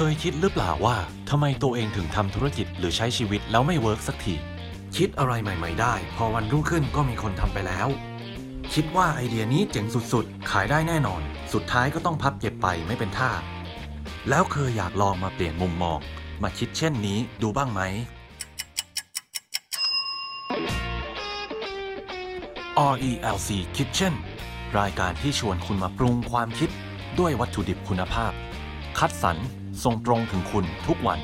เคยคิดหรือเปล่าว่าทำไมตัวเองถึงทำธุรกิจหรือใช้ชีวิตแล้วไม่ work สักที คิดอะไรใหม่ ๆ ได้ พอวันรุ่งขึ้นก็มีคนทำไปแล้ว คิดว่าไอเดียนี้เจ๋งสุดๆ ขายได้แน่นอน สุดท้ายก็ต้องพับเก็บไปไม่เป็นท่า แล้วเคยอยากลองมาเปลี่ยนมุมมอง มาคิดเช่นนี้ดูบ้างไหม RELC Kitchen รายการที่ชวนคุณมาปรุงความคิดด้วยวัตถุดิบคุณภาพ คัดสรร ส่งตรงถึงคุณทุกวัน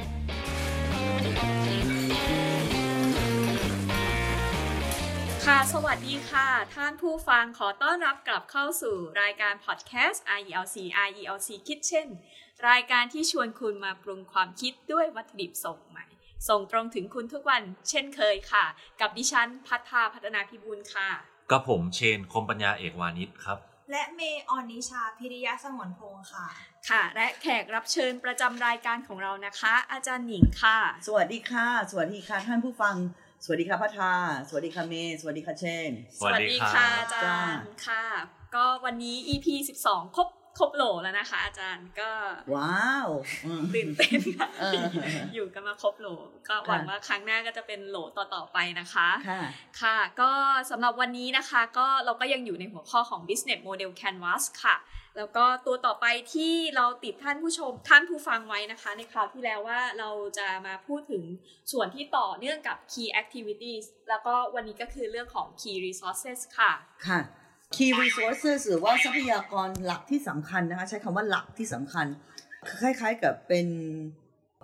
ค่ะ สวัสดีค่ะ ท่านผู้ฟังขอต้อนรับกลับเข้าสู่รายการพอดแคสต์ RELC RELC Kitchen รายการที่ชวนคุณมาปรุงความคิดด้วยวัตถุดิบส่งใหม่ ส่งตรงถึงคุณทุกวันเช่นเคยค่ะ กับดิฉันพัฒนาพัฒนาพิบูลค่ะ กับผมเชนคมปัญญาเอกวานิชครับ และเมย์ออนนิชาพิริยะสงวนพงศ์ค่ะ ค่ะ และแขกรับเชิญประจำรายการของเรานะคะ อาจารย์หนิงค่ะ สวัสดีค่ะ สวัสดีค่ะท่านผู้ฟัง สวัสดีค่ะพัทาสวัสดีค่ะเมย์สวัสดีค่ะเชนสวัสดีครับค่ะอาจารย์ค่ะ ก็วันนี้ EP 12 ครบ ครบโหลแล้วนะคะ อาจารย์ก็ ว้าวอืมตื่นเต้นค่ะเอออยู่กันมาครบโหล ก็หวังว่าครั้งหน้าก็จะเป็นโหลต่อๆไปนะคะค่ะค่ะ ก็สำหรับวันนี้นะคะ ก็เราก็ยังอยู่ในหัวข้อของ business model canvas ค่ะ แล้วก็ตัวต่อไปที่เราติดท่านผู้ชมท่านผู้ฟังไว้นะคะ ในคราวที่แล้วว่าเราจะมาพูดถึงส่วนที่ต่อเนื่องกับ key activities แล้วก็วันนี้ก็คือเรื่องของ key resources ค่ะ ค่ะ key resources หรือว่าทรัพยากรหลักที่สำคัญนะคะใช้คำว่าหลักที่สำคัญ คล้ายๆกับเป็น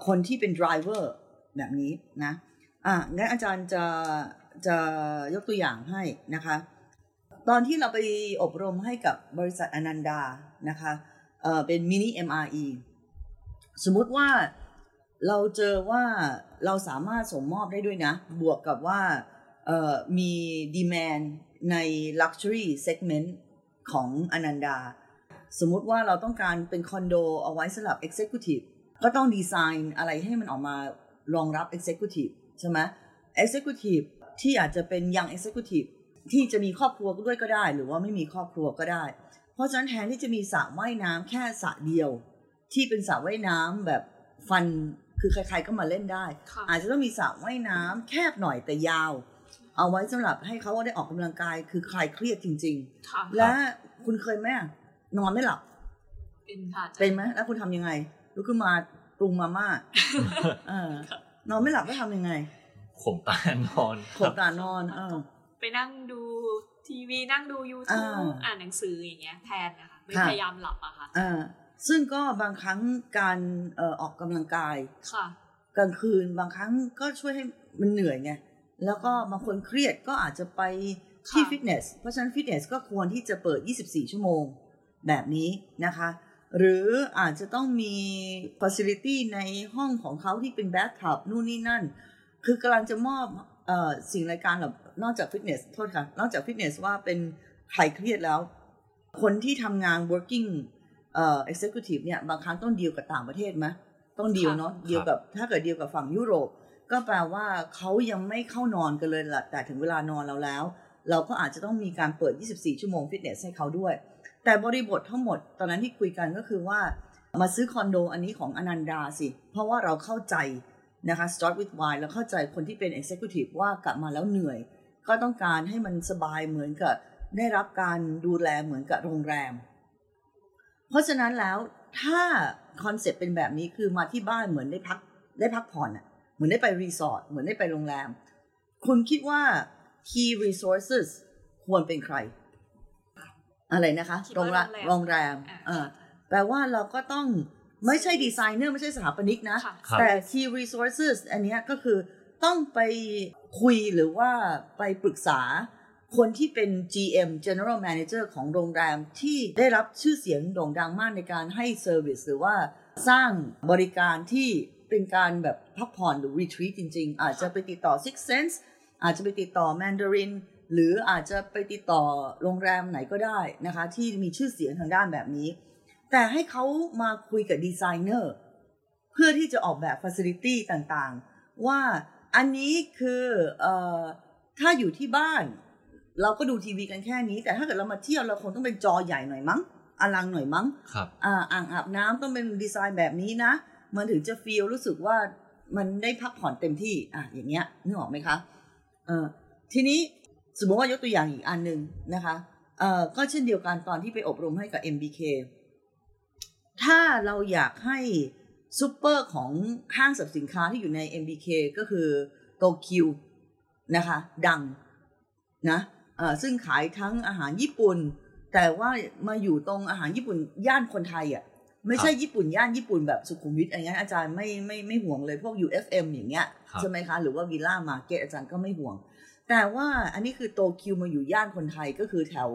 คนที่เป็น driver แบบนี้นะอะงั้นอาจารย์จะจะยกตัวอย่างให้นะคะ ตอนที่เราไปอบรมให้กับบริษัทอนันดานะคะเอ่อเป็นมินิ MRE สมมุติว่าเราเจอว่าเราสามารถส่งมอบได้ด้วยนะ บวกกับว่าเอ่อมี demand ใน luxury segment ของอนันดา สมมุติว่าเราต้องการเป็นคอนโดเอาไว้สำหรับ executive ก็ต้องดีไซน์อะไรให้มันออกมารองรับ executive ใช่ไหม executive ที่อาจจะเป็น young executive ที่จะมีครอบครัวด้วยก็ได้ หรือว่าไม่มีครอบครัวก็ได้ เพราะฉะนั้นแทนที่จะมีสระว่ายน้ำแค่สระเดียว ที่เป็นสระว่ายน้ำแบบฟันคือใครๆก็มาเล่นได้ค่ะอาจจะต้องมีสระว่ายน้ำแคบหน่อยแต่ยาว เอาไว้สำหรับให้เขาได้ออกกำลังกาย คือคลายเครียดจริงค่ะๆและคุณเคยไหมอะนอนไม่หลับ เป็นค่ะอาจารย์เป็นไหมแล้วคุณทำยังไงลุกขึ้นมาปรุงมาม่าเออนอนไม่หลับก็ทำยังไงข่มตานอนขบตานอนเออไปนั่งดูทีวีนั่งดูอ่ YouTube าอ่านหนังสืออย่างเงี้ยแทนนะคะไม่ค่ะพยายามหลับอะค่ะอ่าซึ่งก็บางครั้งการเอ่อออกกำลังกายค่ะกลางคืนบางครั้งก็ช่วยให้มันเหนื่อยไง แล้วก็บางคนเครียดก็อาจจะไปที่ค่ะฟิตเนส เพราะฉะนั้นฟิตเนสก็ควรที่จะเปิด 24 ชั่วโมงแบบนี้นะคะ หรืออาจจะต้องมี facility ในห้องของเขาที่เป็นแบ t ทับนู่นนี่นั่น คือกำลังจะมอบเออสิ่งรายการแบบนอกจากฟิตเนสโทษค่ะ นอกจากฟิตเนสว่าเป็นใครเครียดแล้ว คนที่ทำงาน working เอ่อ executive เนี่ยบางครั้งต้องดีลกับต่างประเทศไหมต้องดีลเนาะดีลกับถ้าเกิดดีลกับฝั่งยุโรป ก็แปลว่าเขายังไม่เข้านอนกันเลยละแต่ถึงเวลานอนเราแล้ว เราก็อาจจะต้องมีการเปิด 24 ชั่วโมงฟิตเนสให้เขาด้วย แต่บริบททั้งหมดตอนนั้นที่คุยกันก็คือว่ามาซื้อคอนโดอันนี้ของอนันดาสิ เพราะว่าเราเข้าใจนะคะ start with why แล้วเข้าใจคนที่เป็น executive ว่ากลับมาแล้วเหนื่อย ก็ต้องการให้มันสบายเหมือนกับได้รับการดูแลเหมือนกับโรงแรม เพราะฉะนั้นแล้วถ้าคอนเซ็ปต์เป็นแบบนี้คือมาที่บ้านเหมือนได้พักได้พักผ่อนอะ เหมือนได้ไปรีสอร์ทเหมือนได้ไปโรงแรม คุณคิดว่า key resources ควรเป็นใคร อะไรนะคะคิดโรงว่าแรมโรโรงงแรแรมมอ่าเออแปลว่าเราก็ต้องไม่ใช่ดีไซเนอร์ไม่ใช่สถาปนิกนะค่ะครับแต่ key resources อันเนี้ยก็คือต้องไปคุยหรือว่าไปปรึกษาคนที่เป็น GM General Manager ของโรงแรมที่ได้รับชื่อเสียงโด่งดังมากในการให้ Service หรือว่าสร้างบริการที่ เป็นการแบบพักผ่อนหรือ retreat จริง ๆ อาจจะไปติดต่อ Six Sense อาจจะไปติดต่อ Mandarin หรืออาจจะไปติดต่อโรงแรมไหนก็ได้นะคะ ที่มีชื่อเสียงทางด้านแบบนี้ แต่ให้เขามาคุยกับดีไซเนอร์เพื่อที่จะออกแบบฟ a ซิลิตี้ต่างๆ ว่าอันนี้คือเอ่อถ้าอยู่ที่บ้าน เราก็ดูทีวีกันแค่นี้ แต่ถ้าเกิดเรามาเที่ยวเราคงต้องเป็นจอใหญ่หน่อยมั้งอลังหน่อยมั้งครับอ่าอ่างอาบน้ำต้องเป็นดีไซน์แบบนี้นะ มันถึงจะฟีลรู้สึกว่ามันได้พักผ่อนเต็มที่อะอย่างเงี้ยนึกออกไหมคะเออทีนี้สมมติว่ายกตัวอย่างอีกอันหนึ่งนะคะเออก็เช่นเดียวกันตอนที่ไปอบรมให้กับ MBK ถ้าเราอยากให้ซูเปอร์ของห้างสรรพสินค้าที่อยู่ใน MBK ก็คือโตเกียวนะคะดังนะเออซึ่งขายทั้งอาหารญี่ปุ่น แต่ว่ามาอยู่ตรงอาหารญี่ปุ่นย่านคนไทยอะ ไม่ใช่ญี่ปุ่นย่านญี่ปุ่นแบบสุขุมวิทอะไรเงี้ยอาจารย์ไม่ไม่ไม่ห่วงเลยพวก UFM อย่างเงี้ยครับใช่ไหมคะหรือว่าวิลล่ามาร์เก็ตอาจารย์ก็ไม่ห่วง แต่ว่าอันนี้คือโตเกียวมาอยู่ย่านคนไทยก็คือแถว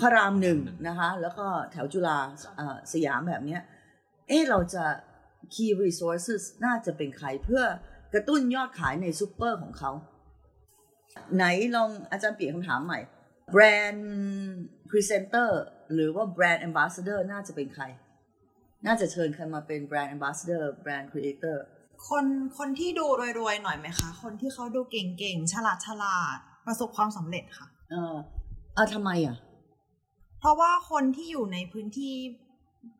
พระรามหนึ่งนะคะ แล้วก็แถวจุฬาเอ่อสยามแบบเนี้ยเอ๊ะเราจะ key resources น่าจะเป็นใครเพื่อกระตุ้นยอดขายในซูเปอร์ของเขา ไหนลองอาจารย์เปลี่ยนคำถามใหม่ brand presenter หรือว่าแบรนด์ a m b a s s a d o r น่าจะเป็นใคร น่าจะเชิญใครมาเป็นแบรนด์ a m b a s s a d o r brand creator คนคนที่ดูรวยๆหน่อยไหมคะ คนที่เขาดูเก่งๆ ฉลาดฉลาดประสบความสำเร็จค่ะ เอออะทำไมอะ เพราะว่าคนที่อยู่ในพื้นที่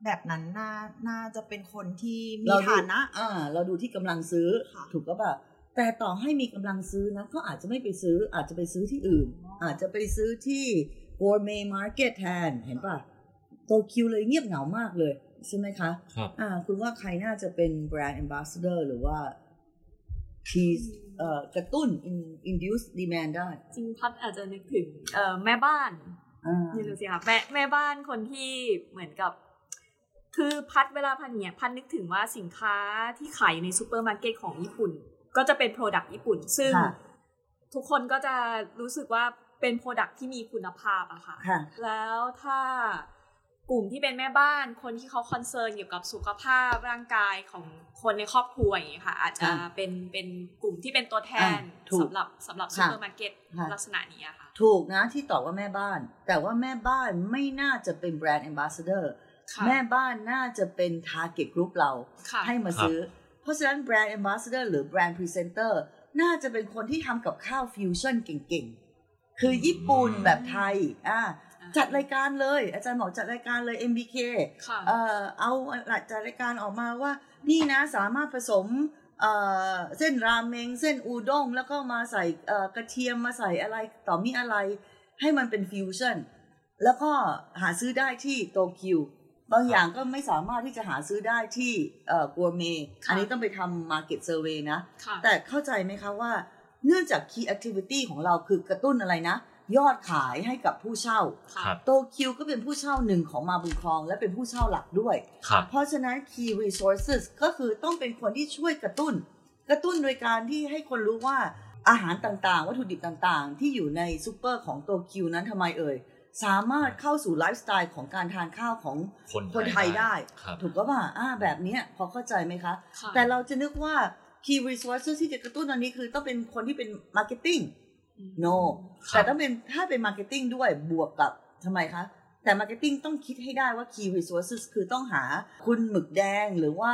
แบบนั้นน่าน่าจะเป็นคนที่มีเราดูฐานะ อ่า เราดูที่กำลังซื้อค่ะถูกก็ป่ะแต่ต่อให้มีกำลังซื้อนะ ก็อาจจะไม่ไปซื้อ อาจจะไปซื้อที่อื่น อาจจะไปซื้อที่ gourmet market แทน เห็นป่ะ โตเกียวเลยเงียบเหงามากเลย ใช่ไหมคะครับอ่าคุณว่าใครน่าจะเป็นแบรนด์ ambassador หรือว่า please เอ่อกระตุ้น in- induce demand ได้ จริงพัดอาจจะนึกถึงเอ่อแม่บ้านอ่านี่ดูสิค่ะแม่แม่บ้านคนที่เหมือนกับ คือพัดเวลาพัดเนี่ยพัดนึกถึงว่าสินค้าที่ขายในซูเปอร์มาร์เก็ตของญี่ปุ่น ก็จะเป็น product ญี่ปุ่น ซึ่งค่ะทุกคนก็จะรู้สึกว่าเป็น product ที่มีคุณภาพอะค่ะค่ะแล้วถ้า กลุ่มที่เป็นแม่บ้านคนที่เขา concern เกี่ยวกับสุขภาพร่างกายของคนในครอบครัวอย่างเงี้ยค่ะ อาจจะอ่าเป็นเป็นกลุ่มที่เป็นตัวแทนอ่าถูกสำหรับสำหรับซูค่ะเปอร์มาร์เก็ตค่ะลักษณะนี้อะค่ะ ถูกนะที่ตอบว่าแม่บ้าน แต่ว่าแม่บ้านไม่น่าจะเป็นแบรนด์ ambassador ค่ะแม่บ้านน่าจะเป็น target group เราค่ะให้มาซื้อ เพราะฉะนั้นแบรนด์ ambassador หรือแบรนด์ presenter น่าจะเป็นคนที่ทำกับข้าวฟิวชั่นเก่งๆ คือญี่ปุ่นแบบไทยอ่า จัดรายการเลย อาจารย์บอกจัดรายการเลย MBK ค่ะเอ่อเอาหลักจัดรายการออกมาว่า นี่นะสามารถผสมเอ่อเส้นราเมง เส้นอูด้งแล้วก็มาใส่เอ่อกระเทียมมาใส่อะไรต่อมีอะไร ให้มันเป็นฟิวชั่นแล้วก็หาซื้อได้ที่โตเกียวบางอย่างก็ไม่สามารถที่จะหาซื้อได้ที่เอ่อกัวเมค่ะอันนี้ต้องไปทำ Market Survey นะค่ะแต่เข้าใจไหมคะว่า เนื่องจาก Key Activity ของเราคือกระตุ้นอะไรนะ ยอดขายให้กับผู้เช่าค่ะครับโตเกียวก็เป็นผู้เช่าหนึ่งของมาบุญครอง และเป็นผู้เช่าหลักด้วยครับเพราะฉะนั้น key resources ก็คือต้องเป็นคนที่ช่วยกระตุ้น กระตุ้นโดยการที่ให้คนรู้ว่าอาหารต่างๆ วัตถุดิบต่างๆ ที่อยู่ในซูเปอร์ของโตเกียวนั้นทำไมเอ่ย สามารถเข้าสู่ไลฟ์สไตล์ของการทานข้าวของคนคนไทยได้ครับถูกก็ว่าอ่าแบบเนี้ยพอเข้าใจไหมคะค่ะแต่เราจะนึกว่า key resources ที่จะกระตุ้นอันนี้คือต้องเป็นคนที่เป็น marketing no ครับแต่ต้องเป็นถ้าเป็น marketing ด้วยบวกกับทำไมคะแต่ marketing ต้องคิดให้ได้ว่า key resources คือต้องหาคุณหมึกแดงหรือว่า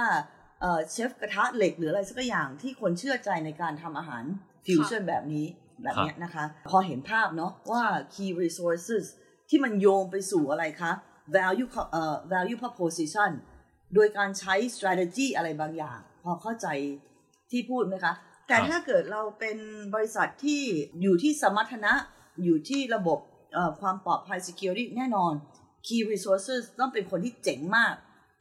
เอ่อเชฟกระทะเหล็กหรืออะไรสักอย่างที่คนเชื่อใจในการทำอาหารฟิวชั่นแบบนี้แบบเนี้ยนะคะ พอเห็นภาพเนาะว่า key resources ที่มันโยงไปสู่อะไรคะ value เอ่อ value proposition โดยการใช้ strategy อะไรบางอย่าง พอเข้าใจที่พูดไหมคะ แต่ครับถ้าเกิดเราเป็นบริษัทที่อยู่ที่สมรรถนะอยู่ที่ระบบเอ่อความปลอดภัย security แน่นอน key resources ต้องเป็นคนที่เจ๋งมาก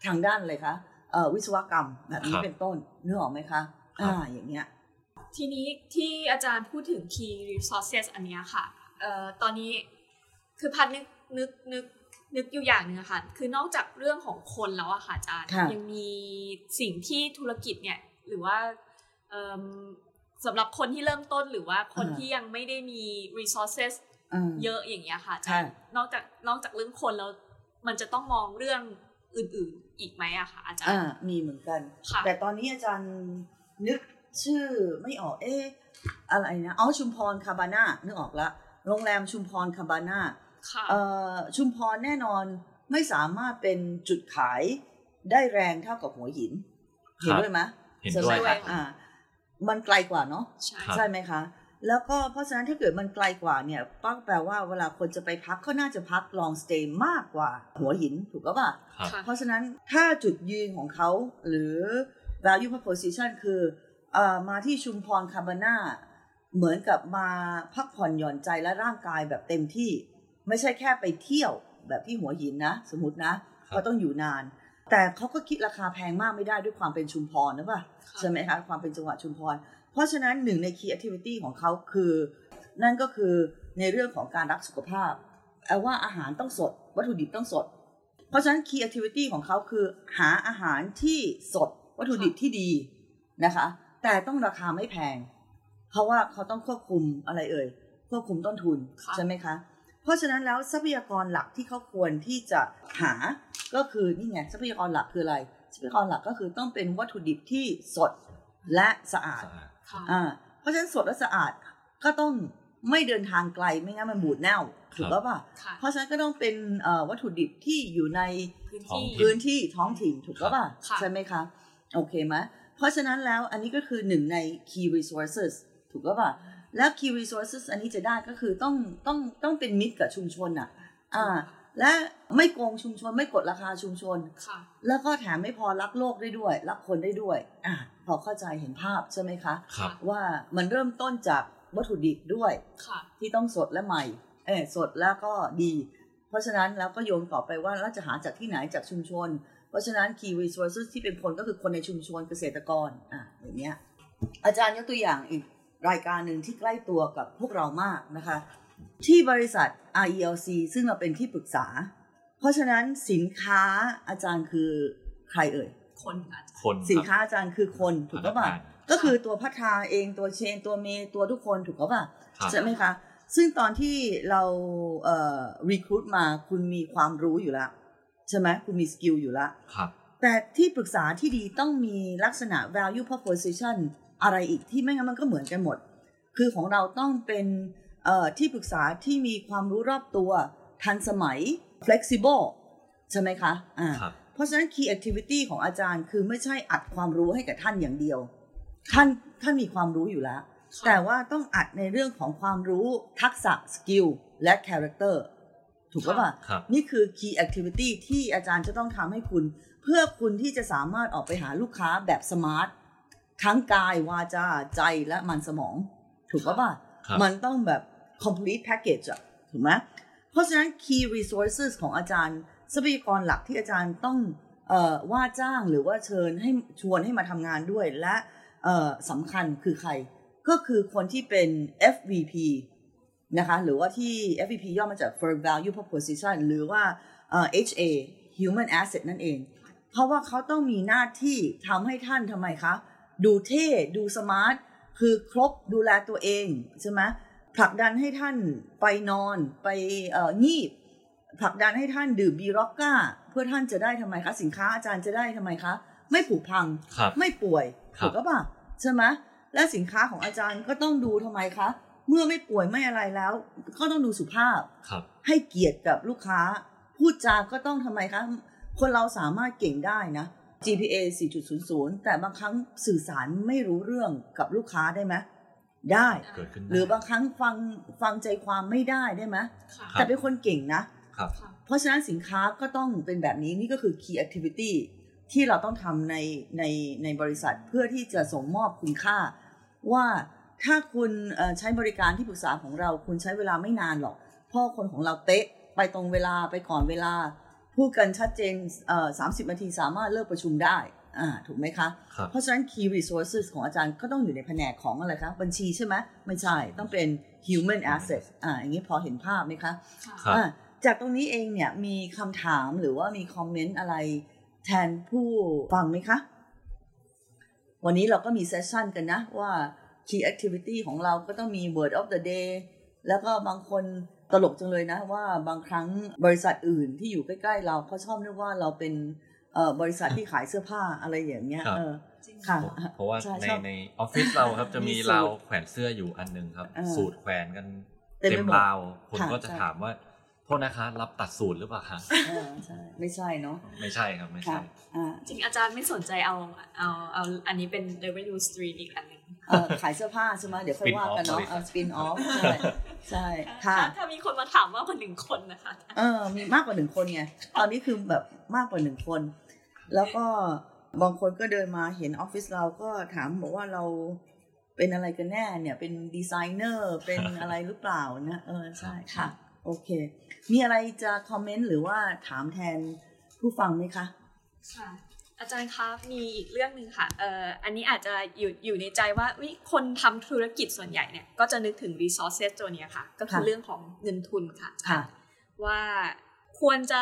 ทางด้านอะไรคะเอ่อวิศวกรรมแบบนี้ครับเป็นต้นนึกออกไหมคะครับอ่าอย่างเงี้ยทีนี้ที่อาจารย์พูดถึง key resources อันเนี้ยค่ะเอ่อตอนนี้คือพัดนึกนึกนึกนึกอยู่อย่างหนึ่งอะค่ะ คือนอกจากเรื่องของคนแล้วอะค่ะอาจารย์ค่ะยังมีสิ่งที่ธุรกิจเนี่ย หรือว่าเอิ่ม สำหรับคนที่เริ่มต้นหรือว่าคนที่ยังไม่ได้มี resources อ่าเยอะอย่างเงี้ยค่ะอาใช่จารย์นอกจากนอกจากเรื่องคนแล้วมันจะต้องมองเรื่องอื่นๆอีกไหมอะค่ะอาจารอ่าย์มีเหมือนกันค่ะแต่ตอนนี้อาจารย์นึกชื่อไม่ออกเอ๊ะอะไรนะอ๋อชุมพรคาบาน่านึกออกละโรงแรมชุมพรคาบาน่าค่ะเอ่อชุมพรแน่นอนไม่สามารถเป็นจุดขายได้แรงเท่ากับหัวหิน เห็นด้วยไหมเห็นใช่ด้ไหมวยครัคะบอ่า มันไกลกว่าเนาะใช่ครับใช่ไหมคะ แล้วก็เพราะฉะนั้นถ้าเกิดมันไกลกว่าเนี่ยป้าแปลว่าเวลาคนจะไปพักก็น่าจะพัก long stay มากกว่าหัวหินถูกก็ปล่ะครับค่ะเพราะฉะนั้นถ้าจุดยืนของเขาหรือ value proposition คือเอ่อมาที่ชุมพรคาบาน่าเหมือนกับมาพักผ่อนหย่อนใจและร่างกายแบบเต็มที่ ไม่ใช่แค่ไปเที่ยวแบบที่หัวหินนะ สมมตินะครับก็ต้องอยู่นาน แต่เขาก็คิดราคาแพงมากไม่ได้ด้วยความเป็นชุมพรนะป่ะค่ะใช่ไหมคะความเป็นจังหวัดชุมพร เพราะฉะนั้นหนึ่งใน key activity ของเขาคือ นั่นก็คือในเรื่องของการรักสุขภาพเอาว่าอาหารต้องสด วัตถุดิบต้องสด เพราะฉะนั้น key activity ของเขาคือ หาอาหารที่สด วัตถุดิบที่ดีนะคะ แต่ต้องราคาไม่แพง เพราะว่าเขาต้องควบคุมอะไรเอ่ยควบคุมต้นทุนค่ะใช่ไหมคะ เพราะฉะนั้นแล้วทรัพยากรหลักที่เขาควรที่จะหาก็คือนี่ไงทรัพยากรหลักคืออะไร ทรัพยากรหลักก็คือต้องเป็นวัตถุดิบที่สดและสะอาดสะอาดค่ะอ่าเพราะฉะนั้นสดและสะอาดก็ต้องไม่เดินทางไกลไม่งั้นมันบูดเน่าถูกครับป่ะค่ะเพราะฉะนั้นก็ต้องเป็นเอ่อวัตถุดิบที่อยู่ในพื้นท้องที่ถิ่พื้นที่ท้องถิ่นถูกป่ะค่ะใช่ไหมคะโอเคไหมเพราะฉะนั้นแล้วอันนี้ก็คือหนึ่งใน key resources ถูกป่ะ แล้ว key resources อันนี้จะได้ก็คือต้องต้องต้องเป็นมิตรกับชุมชนอะอ่าและไม่โกงชุมชนไม่กดราคาชุมชนค่ะแล้วก็แถมไม่พอรักโลกได้ด้วย รักคนได้ด้วยอะพอเข้าใจเห็นภาพใช่ไหมคะครับว่ามันเริ่มต้นจากวัตถุดิบด้วยค่ะที่ต้องสดและใหม่เออสดแล้วก็ดี เพราะฉะนั้นแล้วก็โยงต่อไปว่าเราจะหาจากที่ไหนจากชุมชน เพราะฉะนั้น key resources ที่เป็นคนก็คือคนในชุมชนเกษตรกรอะอย่างเงี้ยอาจารย์ยกตัวอย่างอีก รายการหนึ่งที่ใกล้ตัวกับพวกเรามากนะคะ ที่บริษัท RELC ซึ่งเราเป็นที่ปรึกษา เพราะฉะนั้นสินค้าอาจารย์คือใครเอ่ย คนอาจจะคนสินรับค้าอาจารย์คือคนถูกพนัปะป่ะงานก็คือตัวพัฒนาเองตัวเชนตัวเมย์ตัวทุกคนถูกปะป่ะครับใช่ไหมคะซึ่งตอนที่เราเอ่อ recruit มาคุณมีความรู้อยู่แล้วใช่ไหมคุณมี skill อยู่แล้วครับแต่ที่ปรึกษาที่ดีต้องมีลักษณะ value proposition อะไรอีกที่ไม่งั้นมันก็เหมือนกันหมด คือของเราต้องเป็นเอ่อที่ปรึกษาที่มีความรู้รอบตัวทันสมัย flexible ใช่ไหมคะอ่าครับเพราะฉะนั้น key activity ของอาจารย์คือไม่ใช่อัดความรู้ให้กับท่านอย่างเดียว ท่านท่านมีความรู้อยู่แล้วค่ะแต่ว่าต้องอัดในเรื่องของความรู้ทักษะ skill และ character ถูกปะป่ะครับนี่คือ key activity ที่อาจารย์จะต้องทำให้คุณ เพื่อคุณที่จะสามารถออกไปหาลูกค้าแบบ smart ทั้งกายวาจาใจและมันสมอง ถูกปะป่ะครับมันต้องแบบ complete package อะถูกไหมเพราะฉะนั้น key resources ของอาจารย์ทรัพยากรหลักที่อาจารย์ต้องเอ่อว่าจ้างหรือว่าเชิญให้ชวนให้มาทำงานด้วยและเอ่อสำคัญคือใคร ก็คือคนที่เป็น FVP นะคะหรือว่าที่ FVP ย่อมาจาก Firm Value Proposition หรือว่าเอ่อ HA Human Asset นั่นเอง เพราะว่าเขาต้องมีหน้าที่ทำให้ท่านทำไมคะ ดูเท่ดูสมาร์ท คือครบดูแลตัวเองใช่ไหมผลักดันให้ท่านไปนอนไปเอ่องีบผลักดันให้ท่านดื่มบีร็อกก้า เพื่อท่านจะได้ทำไมคะสินค้าอาจารย์จะได้ทำไมคะ ไม่ผุพังครับไม่ป่วยครับถูกก็ป่ะใช่ไหมและสินค้าของอาจารย์ก็ต้องดูทำไมคะ เมื่อไม่ป่วยไม่อะไรแล้ว ก็ต้องดูสุภาพครับให้เกียรติกับลูกค้า พูดจาก็ต้องทำไมคะ คนเราสามารถเก่งได้นะ GPA 4.00 แต่บางครั้งสื่อสารไม่รู้เรื่องกับลูกค้าได้ไหมได้เกิดขึ้นได้หรือบางครั้งฟังฟังใจความไม่ได้ได้ไหมค่ะครับแต่เป็นคนเก่งนะครับค่ะเพราะฉะนั้นสินค้าก็ต้องเป็นแบบนี้นี่ก็คือ key activity ที่เราต้องทำในในในบริษัทเพื่อที่จะส่งมอบคุณค่า ว่าถ้าคุณเอ่อใช้บริการที่ปรึกษาของเรา คุณใช้เวลาไม่นานหรอกเพราะคนของเราเป๊ะไปตรงเวลาไปก่อนเวลา พูดกันชัดเจนเอ่อ30นาทีสามารถเลิกประชุมได้อ่าถูกไหมคะครับเพราะฉะนั้น key resources ของอาจารย์ก็ต้องอยู่ในแผนกของอะไรคะ บัญชีใช่ไหมไม่ใช่ ต้องเป็น human asset อ่าอย่างนี้พอเห็นภาพไหมคะค่ะครับอะจากตรงนี้เองเนี่ยมีคำถามหรือว่ามีคอมเมนต์อะไรแทนผู้ฟังไหมคะ วันนี้เราก็มีเซสชันกันนะว่า key activity ของเราก็ต้องมี word of the day แล้วก็บางคนตลกจังเลยนะว่าบางครั้งบริษัทอื่นที่อยู่ใกล้ๆ เราเขาชอบนึกว่าเราเป็นเอ่อบริษัทที่ขายเสื้อผ้าอะไรอย่างเงี้ยครับเออจริงค่ะเพราะว่าใช่ในชอบในออฟฟิศเราครับจะมีมีสูตรราวแขวนเสื้ออยู่อันหนึงครับเออสูตรแขวนกันเต็มไปเต็มหมดราวคนค่ะก็จะใช่ถามว่า โทษนะคะ รับตัดสูตรหรือเปล่าคะเออใช่ไม่ใช่เนาะไม่ใช่ครับไม่ค่ะใช่อ่าจริงอาจารย์ไม่สนใจเอาเอาเอาอันนี้เป็น revenue stream อีกอันหนึ่งเอ่อขายเสื้อผ้าใช่ไหมเดี๋ยวค่อย Spin ว่ากันเนาะ off เอา spin off ใช่ใช่ค่ะถ้าถ้ามีคนมาถามมากกว่าหนึ่งคนนะคะเออมีมากกว่าหนึ่งคนไงตอนนี้คือแบบมากกว่าหนึ่งคน แล้วก็บางคนก็เดินมาเห็นออฟฟิศเราก็ถามบอกว่าเราเป็นอะไรกันแน่เนี่ยเป็นดีไซเนอร์เป็นอะไรหรือเปล่านะเออใช่ค่ะ โอเค มีอะไรจะคอมเมนต์หรือว่าถามแทนผู้ฟังไหมคะ ค่ะ อาจารย์คะมีอีกเรื่องหนึ่งค่ะเอ่ออันนี้อาจจะอยู่อยู่ในใจว่าวิคนทำธุรกิจส่วนใหญ่เนี่ยก็จะนึกถึง resources ตัวเนี้ยค่ะ ก็คือค่ะเรื่องของเงินทุนค่ะอาจารย์ค่ะ ว่าควรจะ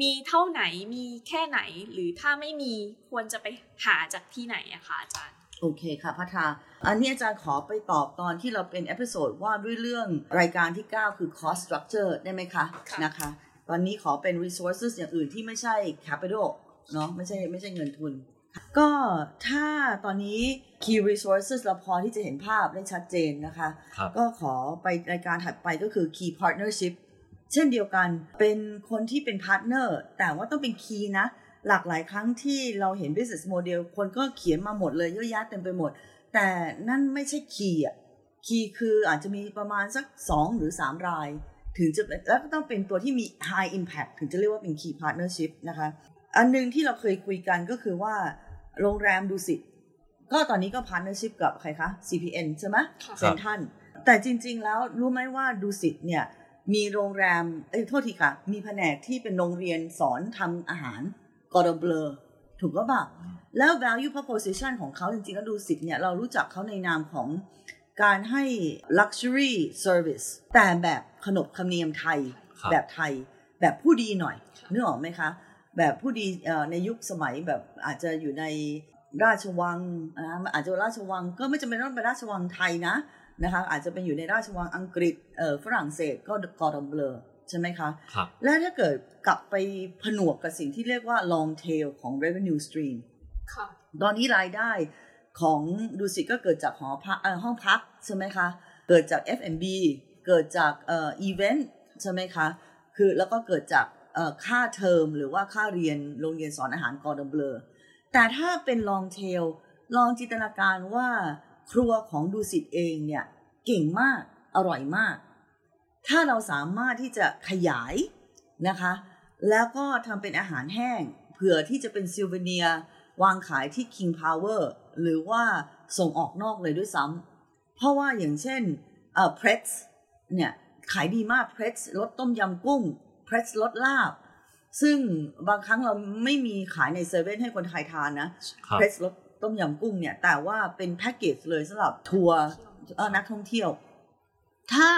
มีเท่าไหนมีแค่ไหนหรือถ้าไม่มีควรจะไปหาจากที่ไหนอะคะอาจารย์ โอเคค่ะพัทาอันนี้อาจารย์ขอไปตอบตอนที่เราเป็น episode ว่าด้วยเรื่องรายการที่ 9 คือ cost structure ได้ไหมคะค่ะนะคะ ตอนนี้ขอเป็น resources อย่างอื่นที่ไม่ใช่ capital เนาะไม่ใช่ไม่ใช่เงินทุน ก็ถ้าตอนนี้ key resources เราพอที่จะเห็นภาพได้ชัดเจนนะคะครับก็ขอไปรายการถัดไปก็คือ key partnership เช่นเดียวกันเป็นคนที่เป็น partner แต่ว่าต้องเป็น key นะ หลากหลายครั้งที่เราเห็น business model คนก็เขียนมาหมดเลยเยอะแยะเต็มไปหมด แต่นั่นไม่ใช่ key อะ key คืออาจจะมีประมาณสัก 2 หรือ 3 ราย ถึงจะแล้วก็ต้องเป็นตัวที่มี high impact ถึงจะเรียกว่าเป็น key partnership นะคะ อันหนึ่งที่เราเคยคุยกันก็คือว่าโรงแรมดูสิตก็ตอนนี้ก็ partnership กับใครคะ CPN ใช่ไหมค่ะเซนทันแต่จริง ๆ แล้วรู้ไหมว่าดูสิตเนี่ยมีโรงแรม เอ้ยโทษทีค่ะ มีแผนกที่เป็นโรงเรียนสอนทำอาหาร กอร์เบลถูกก็ปะแล้ว value proposition ของเขาจริงๆ แล้วดูสิตเนี่ย เรารู้จักเขาในนามของการให้ luxury service แต่แบบขนบธรรมเนียมไทยครับแบบไทย แบบผู้ดีหน่อยค่ะนึกออกไหมคะ แบบผู้ดีเอ่อในยุคสมัยแบบอาจจะอยู่ในราชวังนะอาจจะราชวังก็ไม่จำเป็นต้องเป็นราชวังไทยนะนะคะอาจจะเป็นอยู่ในราชวังอังกฤษเอ่อฝรั่งเศสก็กอร์ดอมเบล ใช่ไหมคะครับและถ้าเกิดกลับไปผนวกกับสิ่งที่เรียกว่า long tail ของ revenue stream ค่ะตอนนี้รายได้ของดูสิก็เกิดจากหอพักเอ่อห้องพักใช่ไหมคะ เกิดจาก F&B เกิดจากเอ่อ event ใช่ไหมคะ คือแล้วก็เกิดจากเอ่อค่าเทอมหรือว่าค่าเรียนโรงเรียนสอนอาหาร Cordon Bleu แต่ถ้าเป็น long tail ลองจินตนาการว่าครัวของดุสิตเองเนี่ย เก่งมากอร่อยมาก ถ้าเราสามารถที่จะขยายนะคะ แล้วก็ทำเป็นอาหารแห้ง เผื่อที่จะเป็น souvenir วางขายที่ King Power หรือว่าส่งออกนอกเลยด้วยซ้ำำเพราะว่าอย่างเช่นเอ่อ Pretz เนี่ยขายดีมาก Pretz รสต้มยำกุ้ง Pretz รสลาบ ซึ่งบางครั้งเราไม่มีขายในเซเว่นให้คนไทยทานนะครับเพรสรสต้มยำกุ้งเนี่ยแต่ว่าเป็นแพ็กเกจเลยสำหรับทัวร์เอ่อนักท่องเที่ยว ถ้า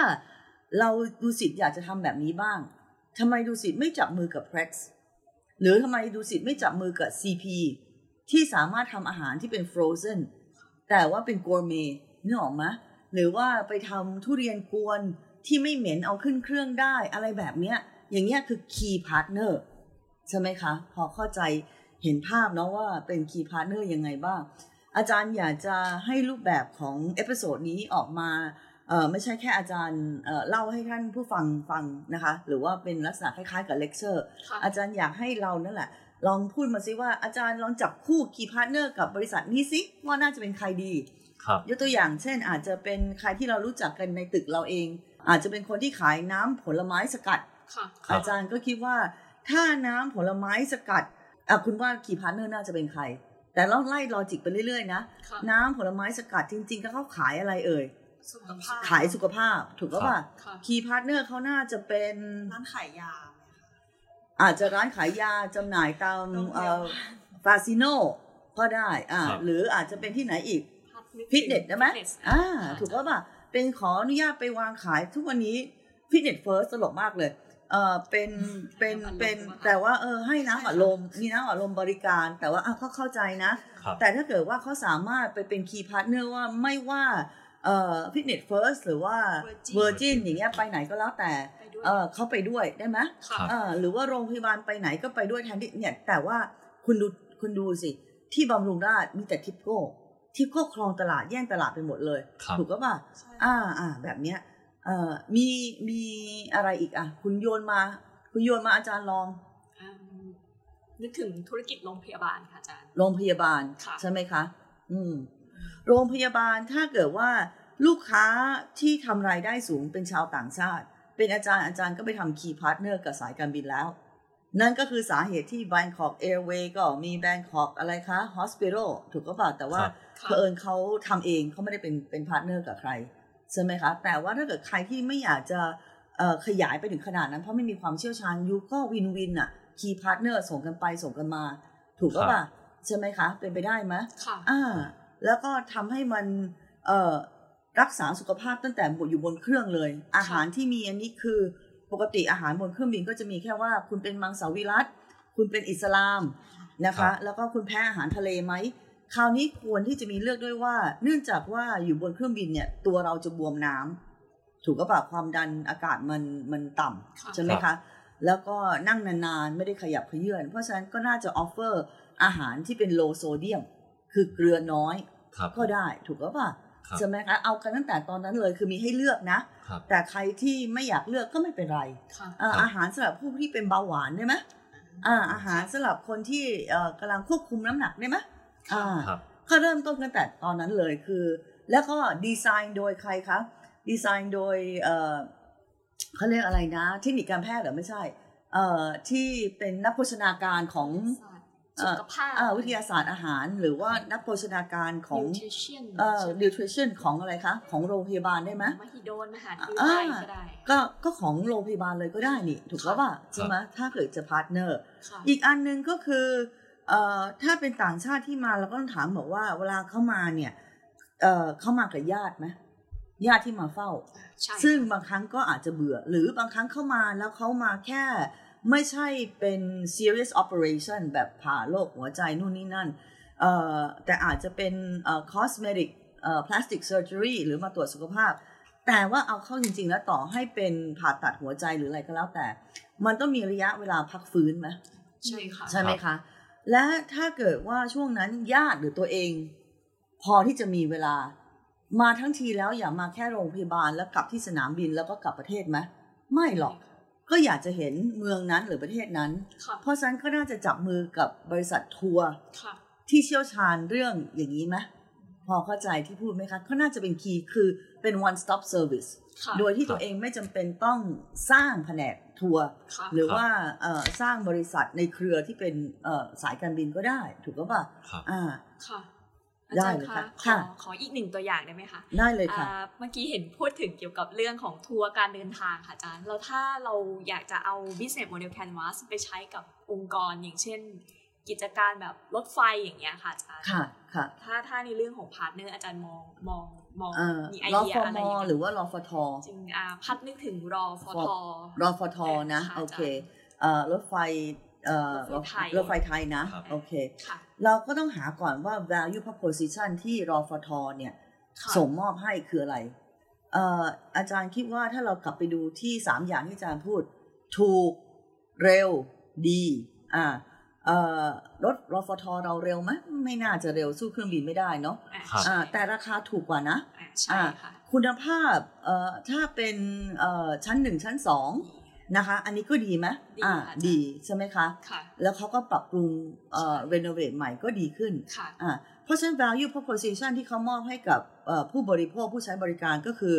เราดูสิทอยากจะทำแบบนี้บ้างทำไมดูสิทไม่จับมือกับ p r e x หรือทำไมดูสิทไม่จับมือกับ CP ที่สามารถทำอาหารที่เป็น frozen แต่ว่าเป็น gourmet นึกออกไหมหรือว่าไปทำทุเรียนกวนที่ไม่เหม็นเอาขึ้นเครื่องได้อะไรแบบเนี้ย อย่างเงี้ยคือ key partner ใช่ไหมคะ พอเข้าใจเห็นภาพเนาะว่าเป็น key partner ยังไงบ้าง อาจารย์อยากจะให้รูปแบบของ episode นี้ออกมา ไม่ใช่แค่อาจารย์เอ่อเล่าให้ท่านผู้ฟังฟังนะคะ หรือว่าเป็นลักษณะคล้ายๆกับเลคเชอร์ค่ะอาจารย์อยากให้เรานั่นแหละ ลองพูดมาซิว่าอาจารย์ลองจับคู่ key partner กับบริษัทนี้ซิว่าน่าจะเป็นใครดีครับยกตัวอย่างเช่น อาจจะเป็นใครที่เรารู้จักกันในตึกเราเอง อาจจะเป็นคนที่ขายน้ำผลไม้สกัดค่ะครับอาจารย์ก็คิดว่า ถ้าน้ำผลไม้สกัดอะคุณว่า key partner น่าจะเป็นใคร แต่เราไล่ logic ไปเรื่อยๆนะค่ะน้ำผลไม้สกัดจริง ๆ ก็เขาขายอะไรเอ่ยสุ ขภาพขายสุขภาพถูกก็ป่ะค่ะ key partner เขาน่าจะเป็นร้านขายยาไหมคะอาจจะร้านขายยาจำหน่ายตามโรงพยาบาลเอ่อ Fascino ก็ได้อ่าครับหรืออาจจะเป็นที่ไหนอีกนึกถึงฟิตเนสได้ไหมฟิตเนสอ่าค่ะถูกก็ป่ะเป็นขออนุญาตไปวางขายทุกวันนี้ Fitness First ตลกมากเลยเออเป็นเป็นเป็นแต่ว่าเออให้น้ำอัดลมมีน้ำอัดลมบริการ แต่ว่าอะเขาเข้าใจนะครับแต่ถ้าเกิดว่าเขาสามารถไปเป็น key partner ว่าไม่ว่า เอ่อ Fitness First หรือว่า Virgin เวอร์จินอย่างเงี้ยไปไหนก็แล้วแต่ไปด้วยเออเขาไปด้วยได้ไหมค่ะเออหรือว่าโรงพยาบาลไปไหนก็ไปด้วยแทนที่เนี่ย แต่ว่าคุณดูคุณดูสิ ที่บำรุงราษฎร์มีแต่ทิปโก้ทิปโก้ครองตลาดแย่งตลาดไปหมดเลยครับถูกก็ป่ะใช่อ่าอ่าแบบเนี้ยเอ่อมีมีอะไรอีกอะ คุณโยนมา คุณโยนมาอาจารย์ลองอืมนึกถึงธุรกิจโรงพยาบาลค่ะอาจารย์โรงพยาบาลค่ะใช่ไหมคะ อืม โรงพยาบาลถ้าเกิดว่าลูกค้าที่ทำรายได้สูงเป็นชาวต่างชาติ เป็นอาจารย์อาจารย์ก็ไปทำ key partner กับสายการบินแล้ว นั่นก็คือสาเหตุที่ Bangkok Airway ก็มี Bangkok อะไรคะ Hospital ถูกก็ป่ะแต่ว่าครับค่ะเผอิญเขาทำเองเขาไม่ได้เป็นเป็น partner กับใคร ใช่ไหมคะ แต่ว่าถ้าเกิดใครที่ไม่อยากจะเอ่อขยายไปถึงขนาดนั้นเพราะไม่มีความเชี่ยวชาญ you ก็ win-win อะ key partner ส่งกันไปส่งกันมา ถูกก็ป่ะใช่ไหมคะ เป็นไปได้ไหมค่ะอ่า แล้วก็ทำให้มันเอ่อรักษาสุขภาพตั้งแต่อยู่บนเครื่องเลย อาหารที่มีอันนี้คือปกติอาหารบนเครื่องบินก็จะมีแค่ว่า คุณเป็นมังสวิรัตคุณเป็นอิสลามนะครัคะบแล้วก็คุณแพ้อาหารทะเลไหมคราวนี้ควรที่จะมีเลือกด้วยว่า เนื่องจากว่าอยู่บนเครื่องบินเนี่ยตัวเราจะบวมน้ำถูกก็ปล่าความดันอากาศมันมันต่ค่ะำใช่ไหมคะ แล้วก็นั่งนานๆ ไม่ได้ขยับเขยื่อนเพราะฉะนั้นก็น่าจะออฟเฟอร์อาหารที่เป็นโลโซเดียม คือเกลือน้อยครับก็ได้ถูกก็ป่ะครับใช่ไหมคะเอากันตั้งแต่ตอนนั้นเลยคือมีให้เลือกนะครับแต่ใครที่ไม่อยากเลือกก็ไม่เป็นไรค่ะเอ่อครับอาหารสำหรับผู้ที่เป็นเบาหวานได้ไหมอ่าอาหารสำหรับคนที่เอ่อกำลังควบคุมน้ำหนักได้ไหมอ่าครับก็เริ่มต้นกันแต่ตอนนั้นเลยคือ แล้วก็ดีไซน์โดยใครคะดีไซน์โดยเอ่อเขาเรียกอะไรนะ เทคนิคการแพทย์เหรือไม่ใช่เอ่อที่เป็นนักโภชนาการของ สุขภาพอ่าวิทยาศาสตร์อาหาร หรือว่านักโภชนาการของ nutrition เอ่อใช่ไหม nutrition ของอะไรคะ ของโรงพยาบาลได้ไหมมหิดลมหาวิทยาอ่าลัยก็ได้ก็ก็ของโรงพยาบาลเลยก็ได้นี่ถูกแล้วป่ะครับใช่ไหมถ้าเกิดจะ partner ค่ะอีกอันหนึ่งก็คือเอ่อถ้าเป็นต่างชาติที่มาเราก็ต้องถามบอกว่าเวลาเขามาเนี่ยเอ่อเขามากับญาติไหมญาติที่มาเฝ้าใช่ซึ่งบางครั้งก็อาจจะเบื่อ หรือบางครั้งเข้ามาแล้วเขามาแค่ ไม่ใช่เป็น serious operation แบบผ่าโรคหัวใจนู่นนี่นั่นเอ่อแต่อาจจะเป็นเอ่อ cosmetic เอ่อ plastic surgery หรือมาตรวจสุขภาพ แต่ว่าเอาเข้าจริงๆ แล้วต่อให้เป็นผ่าตัดหัวใจหรืออะไรก็แล้วแต่ มันต้องมีระยะเวลาพักฟื้นไหมใช่ค่ะ ใช่ไหมคะ และถ้าเกิดว่าช่วงนั้นญาติหรือตัวเอง พอที่จะมีเวลามาทั้งทีแล้วอย่ามาแค่โรงพยาบาลแล้วกลับที่สนามบินแล้วก็กลับประเทศไหมไม่หรอก ก็อยากจะเห็นเมืองนั้นหรือประเทศนั้นค่ะเพราะฉะนั้นก็น่าจะจับมือกับบริษัททัวร์ค่ะที่เชี่ยวชาญเรื่องอย่างนี้ไหมพอเข้าใจที่พูดไหมคะก็น่าจะเป็นคีย์คือเป็น one stop service ค่ะโดยที่ตัวเองไม่จำเป็นต้องสร้างแผนกทัวร์ค่ะหรือว่าเอ่อสร้างบริษัทในเครือที่เป็นเอ่อสายการบินก็ได้ ถูกก็ป่ะครับอ่าค่ะ อาได้จารย์เลยคะค่ะขอค่ะขออีกหนึ่งตัวอย่างได้ไหมคะ ได้เลยค่ะอ่าเมื่อกี้เห็นพูดถึงเกี่ยวกับเรื่องของทัวร์การเดินทางค่ะอาจารย์แล้วถ้าเราอยากจะเอา business model canvas ไปใช้กับองค์กรอย่างเช่น กิจการแบบรถไฟอย่างเงี้ยค่ะอาจารย์ ค่ะ ค่ะ ถ้าถ้าในเรื่องของพาร์ทเนอร์อาจารย์มองมองมองเอ่อมีไอรอเดียฟอะไรมอย่างหเงี้รืยอว่ารอฟทจริงอ่าพัดนึกถึงรอฟทรอฟทนะค่ะโอเคอาจารย์เอ่อรถไฟเอ่อรถไฟไทยรถไฟไทยนะครับโอเคค่ะ เราก็ต้องหาก่อนว่า value proposition ที่รอฟทเนี่ยค่ะส่งมอบให้คืออะไรเอ่ออาจารย์คิดว่าถ้าเรากลับไปดูที่สามอย่างที่อาจารย์พูด ถูก เร็ว ดีอ่าเอ่อรถรฟทเราเร็วไหมไม่น่าจะเร็วสู้เครื่องบินไม่ได้เนาะอ่าครับใช่อ่าแต่ราคาถูกกว่านะอ่าใช่ค่ะคุณภาพเอ่อถ้าเป็นเอ่อชั้นหนึ่งชั้นสอง นะคะ อันนี้ก็ดีไหมดีอ่าค่ะดีใช่ไหมคะค่ะแล้วเขาก็ปรับปรุงเอ่อใช่ renovate ใหม่ก็ดีขึ้นค่ะอ่าเพราะฉะนั้น value proposition ที่เขามอบให้กับเอ่อผู้บริโภคผู้ใช้บริการก็คือ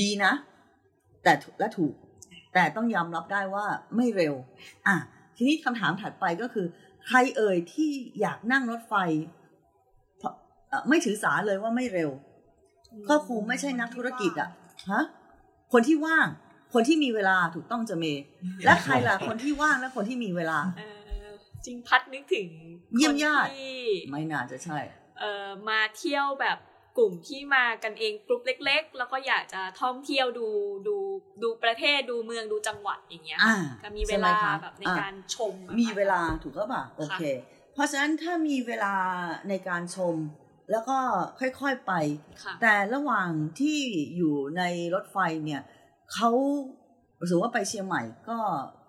ดีนะ แต่ถูกและถูก แต่ต้องยอมรับได้ว่าไม่เร็ว อะทีนี้คำถามถัดไปก็คือ ใครเอ่ยที่อยากนั่งรถไฟเพราะเอ่อไม่ถือสาเลยว่าไม่เร็ว ก็คงไม่ใช่นักธุรกิจอะฮะคนที่ว่าง คนที่มีเวลาถูกต้องจะเม และใครล่ะคนที่ว่างและคนที่มีเวลาเออจริงพัดนึกถึงเยี่ยมญาติคนที่ไม่น่าจะใช่เอ่อมาเที่ยวแบบกลุ่มที่มากันเองกลุ่มเล็ก ๆ แล้วก็อยากจะท่องเที่ยวดูดูดูประเทศดูเมืองดูจังหวัดอย่างเงี้ยอ่าจะมีเวใช่ไหลาคะแบบในอะการชมอะมีเวลาถูกก็ป่ะโอเค เพราะฉะนั้นถ้ามีเวลาในการชมแล้วก็ค่อยๆไปค่ะแต่ระหว่างที่อยู่ในรถไฟเนี่ย เขาสมมติว่าไปเชียงใหม่ก็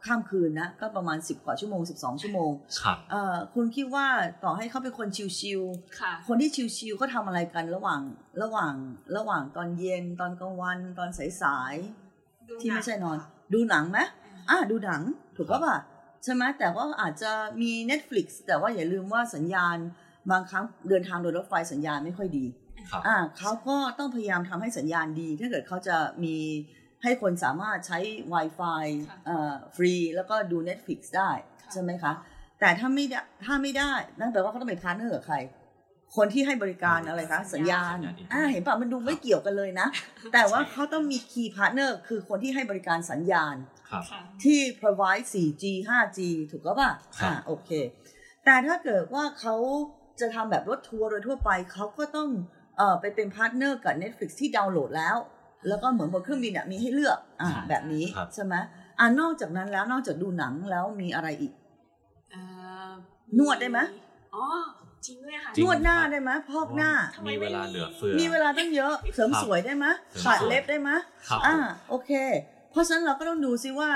ข้ามคืนนะ ก็ประมาณ 10 กว่าชั่วโมง 12 ชั่วโมงครับเอ่อคุณคิดว่าต่อให้เขาเป็นคนชิวค่ะๆคนที่ชิวๆเขาทำอะไรกันระหว่างระหว่างระหว่างตอนเย็นตอนกลางวันตอนสายๆที่ไม่ใช่นอน ดูหนังไหมอะดูหนังถูกปะป่ะใช่ไหมแต่ว่าอาจจะมี Netflix แต่ว่าอย่าลืมว่าสัญญาณบางครั้งเดินทางโดยรถไฟสัญญาณไม่ค่อยดีครับอ่าเขาก็ต้องพยายามทำให้สัญญาณดี ถ้าเกิดเขาจะมี ให้คนสามารถใช้ Wi-Fi ค่ะเอ่อฟรี แล้วก็ดู Netflix ได้ ใช่ไหมคะ แต่ถ้าไม่ได้ถ้าไม่ได้นั่นแปลว่าเขาต้องเป็น partner กับใคร คนที่ให้บริการอะไรคะ สัญญาณสัญญาณอ่าเห็นป่ะมันดูไม่เกี่ยวกันเลยนะ แต่ว่าเขาต้องมี key partner คือคนที่ให้บริการสัญญาณครับค่ะที่ provide 4G 5G ถูกก็ป่ะครับอ่าโอเค แต่ถ้าเกิดว่าเขาจะทำแบบรถทัวร์โดยทั่วไปเขาก็ต้องเอ่อไปเป็น partner กับ Netflix ที่ดาวน์โหลดแล้ว แล้วก็เหมือนบนเครื่องบินอะมีให้เลือกอ่าค่ะแบบนี้ครับใช่ไหมอ่านอกจากนั้นแล้วนอกจากดูหนังแล้วมีอะไรอีกเอ่อนวดได้ไหมอ๋อจริงด้วยค่ะจริงนวดหน้าครับได้ไหมพอกหน้าทำไมมีไม่เวลามีเหลือเฟือมีเวลาตั้งเยอะเสริมครับสวยได้ไหมเสริมตัดสวยเล็บได้ไหมครับอ่าโอเค เพราะฉะนั้นเราก็ต้องดูซิว่า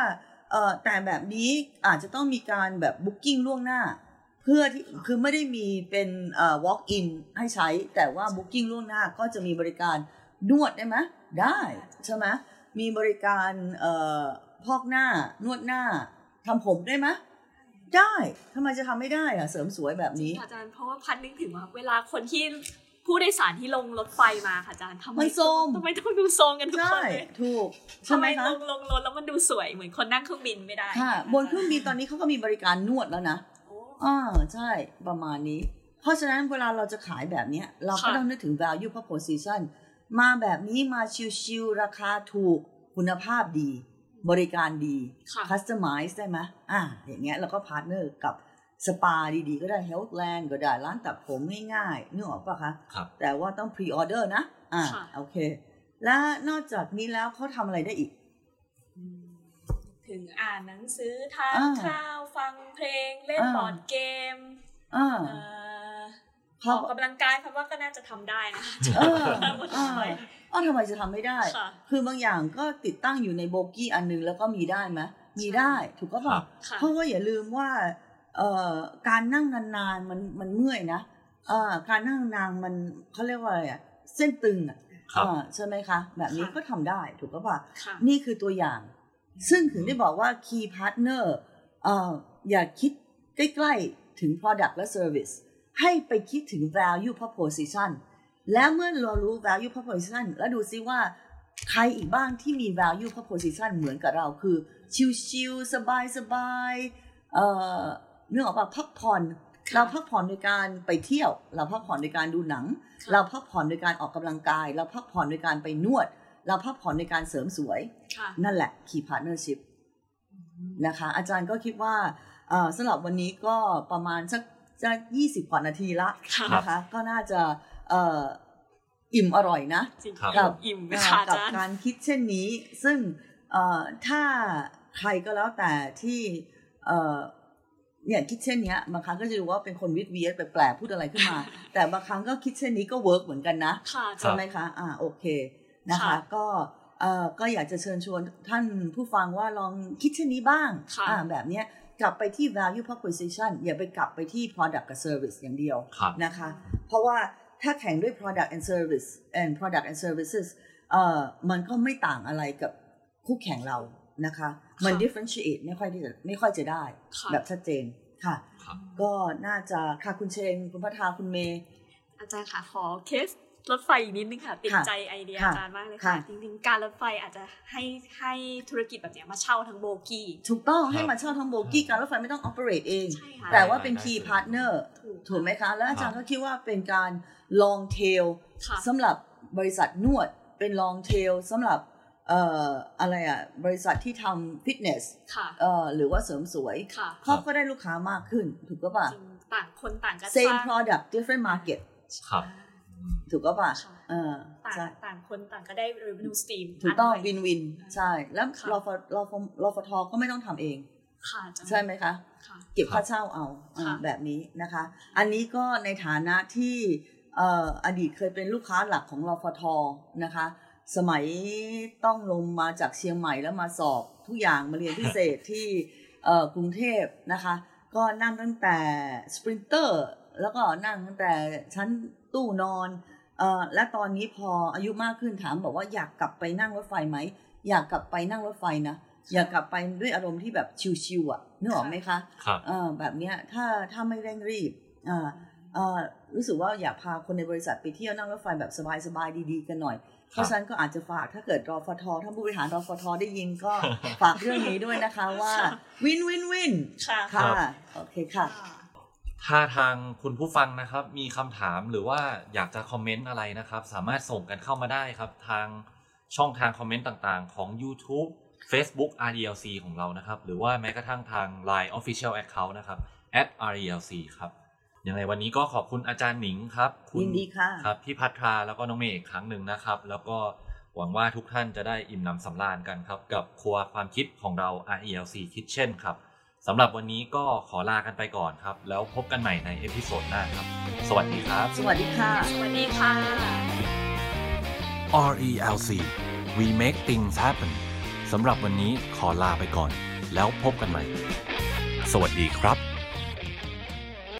เอ่อแต่แบบนี้อาจจะต้องมีการแบบบุ๊กิ้งล่วงหน้า เพื่อที่คือไม่ได้มีเป็นเอ่อ walk in ให้ใช้ แต่ว่า booking ล่วงหน้าก็จะมีบริการนวดได้ไหม ได้ใช่ไหมมีบริการเอ่อพอกหน้านวดหน้าทำผมได้ไหมได้ทำไมจะทำไม่ได้อะเสริมสวยแบบนี้อาจารย์เพราะว่าพัดนึกถึงว่าเวลาคนที่ผู้โดยสารที่ลงรถไฟมาค่ะอาจารย์ทำไมมันโทรมทำไมต้องดูโซมกันทุกคใช่นเลยถูกทำใช่ไหไมมคะลงลงรถแล้วมันดูสวยเหมือนคนนั่งเครื่องบินไม่ได้ค่ะบนเครื่องบินตอนนี้เขาก็มีบริการนวดแล้วนะโอ้อ่าใช่ประมาณนี้ เพราะฉะนั้นเวลาเราจะขายแบบเนี้ยเราก็ค่ะต้องนึกถึง value proposition มาแบบนี้มาชิวๆราคาถูกคุณภาพดี บริการดีค่ะ customize ได้ไหมอ่าอย่างเงี้ยเราก็พาร์ทเนอร์กับสปาดีๆ ก็ได้ Healthland ก็ได้ร้านตัดผมง่ายๆนึกออกปะคะครับแต่ว่าต้อง pre order นะ อ่าค่ะโอเค และนอกจากนี้แล้วเขาทำอะไรได้อีกอืมถึงอ่านหนังสือทานอ่าข้าวฟังเพลงเล่นอ่าบอร์ดเกมอ่าเอ่ออเขาอกกำลังกายพัดว่าก็น่าจะทำได้นะคะเออหมดอ่าไปอ้าวทำไมจะทำไม่ได้ค่ะคือบางอย่างก็ติดตั้งอยู่ในโบกี้อันหนึงแล้วก็มีได้ไหมมีได้ถูกก็ปครัล่ะบค่ะเพราะว่าอย่าลืมว่าเอ่อการนั่งนานๆมันมันเมื่อยนะเอ่อการนั่งนานมันเขาเรียกว่าอะไรอะเส้นตึงอะครับอ่าใช่ไหมคะ แบบนี้ค่ะก็ทำได้ถูกก็ปล่ะค่ะนี่คือตัวอย่าง ซึ่งถึงได้บอกว่า key partner เอ่ออย่าคิดใกล้ๆถึง product และ service ให้ไปคิดถึง value proposition แล้วเมื่อเรารู้ value proposition แล้วดูซิว่าใครอีกบ้างที่มี value proposition เหมือนกับเราคือ ชิลๆ สบายๆเอ่อเนื่องออกมาพักผ่อนค่ะเราพักผ่อนโดยการไปเที่ยว เราพักผ่อนโดยการดูหนังค่ะเราพักผ่อนโดยการออกกำลังกาย เราพักผ่อนโดยการไปนวด เราพักผ่อนในการเสริมสวยค่ะนั่นแหละ key partnership นะคะ อาจารย์ก็คิดว่าเอ่อสำหรับวันนี้ก็ประมาณสัก จะ20กว่านาทีละค่ะนะคะก็น่าจะเอ่ออิ่มอร่อยนะจริงครับกับอิ่มค่ะอากับจารย์การคิดเช่นนี้ ซึ่งเอ่อถ้าใครก็แล้วแต่ที่เอ่อเนี่ยคิดเช่นเนี้ยบางครั้งก็จะดูว่าเป็นคนวิทย์เวียดแปลกๆพูดอะไรขึ้นมา แต่บางครั้งก็คิดเช่นนี้ก็เวิร์กเหมือนกันนะค่ะอาจาใช่รย์ไหมคะอ่าโอเคนะคะค่ะก็เอ่อก็อยากจะเชิญชวนท่านผู้ฟังว่าลองคิดเช่นนี้บ้างค่ะอ่าแบบเนี้ย กลับไปที่ value proposition อย่าไปกลับไปที่ product กับ service อย่างเดียวครับนะคะ เพราะว่าถ้าแข่งด้วย product and service and product and services เอ่อมันก็ไม่ต่างอะไรกับคู่แข่งเรานะคะ มันค่ะ differentiate ไม่ค่อยที่จะไม่ค่อยจะได้ค่ะแบบชัดเจนค่ะครับก็น่าจะค่ะคุณเชงคุณพัทราคุณเมย์อาจารย์ค่ะขอเคส รถไฟอีกนิดนึงค่ะ ติดค่ะใจไอเดียค่ะอาจารย์มากเลยค่ะค่ะ จริงๆ การรถไฟอาจจะให้ให้ธุรกิจแบบเนี้ยมาเช่าทั้งโบกี้ ถูกต้องครับให้มาเช่าทั้งโบกี้ การรถไฟไม่ต้อง operate เองใช่ค่ะแต่ว่าเป็นได้ key ได้ partner ถูกถูกไหมคะ แล้วอาจารย์ครัก็บคิดว่าเป็นการ long tail ค่ะสำหรับบริษัทนวดเป็น long tail สำหรับเอ่ออะไรอะบริษัทที่ทำ fitness ค่ะเอ่อหรือว่าเสริมสวยค่ะเขาก็ได้ลูกค้ามากขึ้น ถูกก็ป่ะจริงต่างคนต่างกัน same product different market ครับ ถูกก็ป่ะค่ะเออต่างใช่ต่างคนต่างก็ได้ revenue stream ถูกต้องนใหม่วินวิน ใช่ แล้วค่ะรอฟรอฟรอฟทก็ไม่ต้องทำเองค่ะอาจารย์ใช่ไหมคะค่ะเก็บค่าเช่าเอาอ่าค่ะแบบนี้นะคะ อันนี้ก็ในฐานะที่เอ่ออดีตเคยเป็นลูกค้าหลักของรฟทนะคะ สมัยต้องลงมาจากเชียงใหม่แล้วมาสอบทุกอย่างมาเรียนพิเศษที่เอ่อกรุงเทพนะคะ ก็นั่งตั้งแต่ Sprinter แล้วก็นั่งตั้งแต่ชั้นตู้นอนเอ่อและตอนนี้พออายุมากขึ้นถามบอกว่าอยากกลับไปนั่งรถไฟไหมอยากกลับไปนั่งรถไฟนะอยากกลับไปด้วยอารมณ์ที่แบบชิวๆอะนึกออกไหมคะครับเอ่อแบบเนี้ยถ้าถ้าไม่เร่งรีบอ่าเอ่อรู้สึกว่าอยากพาคนในบริษัทไปเที่ยวนั่งรถไฟแบบสบายๆดีๆกันหน่อยเพราะฉะนั้นก็อาจจะฝากถ้าเกิดรอฟทท่านผู้บริหารรอฟทได้ยินก็ฝากเรื่องนี้ด้วยนะคะว่าวินวินวินค่ะค่ะครับโอเคค่ะ ถ้าทางคุณผู้ฟังนะครับ มีคำถามหรือว่าอยากจะคอมเมนต์อะไรนะครับ สามารถส่งกันเข้ามาได้ครับ ทางช่องทางคอมเมนต์ต่างๆ ของ YouTube Facebook RDLC ของเรานะครับ หรือว่าแม้กระทั่งทาง Line Official Account นะครับ @RDLC ครับยังไงวันนี้ก็ขอบคุณอาจารย์หนิงครับ คุณยินดีค่ะครับพี่พัทราแล้วก็น้องเมย์อีกครั้งหนึ่งนะครับ แล้วก็หวังว่าทุกท่านจะได้อิ่มหนำสำราญกันครับ กับครัวความคิดของเรา RELC Kitchen ครับ สำหรับวันนี้ก็ขอลากันไปก่อนครับ แล้วพบกันใหม่ในเอพิโซดหน้าครับ สวัสดีครับ สวัสดีค่ะ สวัสดีค่ะ RELC We Make Things Happen สำหรับวันนี้ขอลาไปก่อน แล้วพบกันใหม่ สวัสดีครับ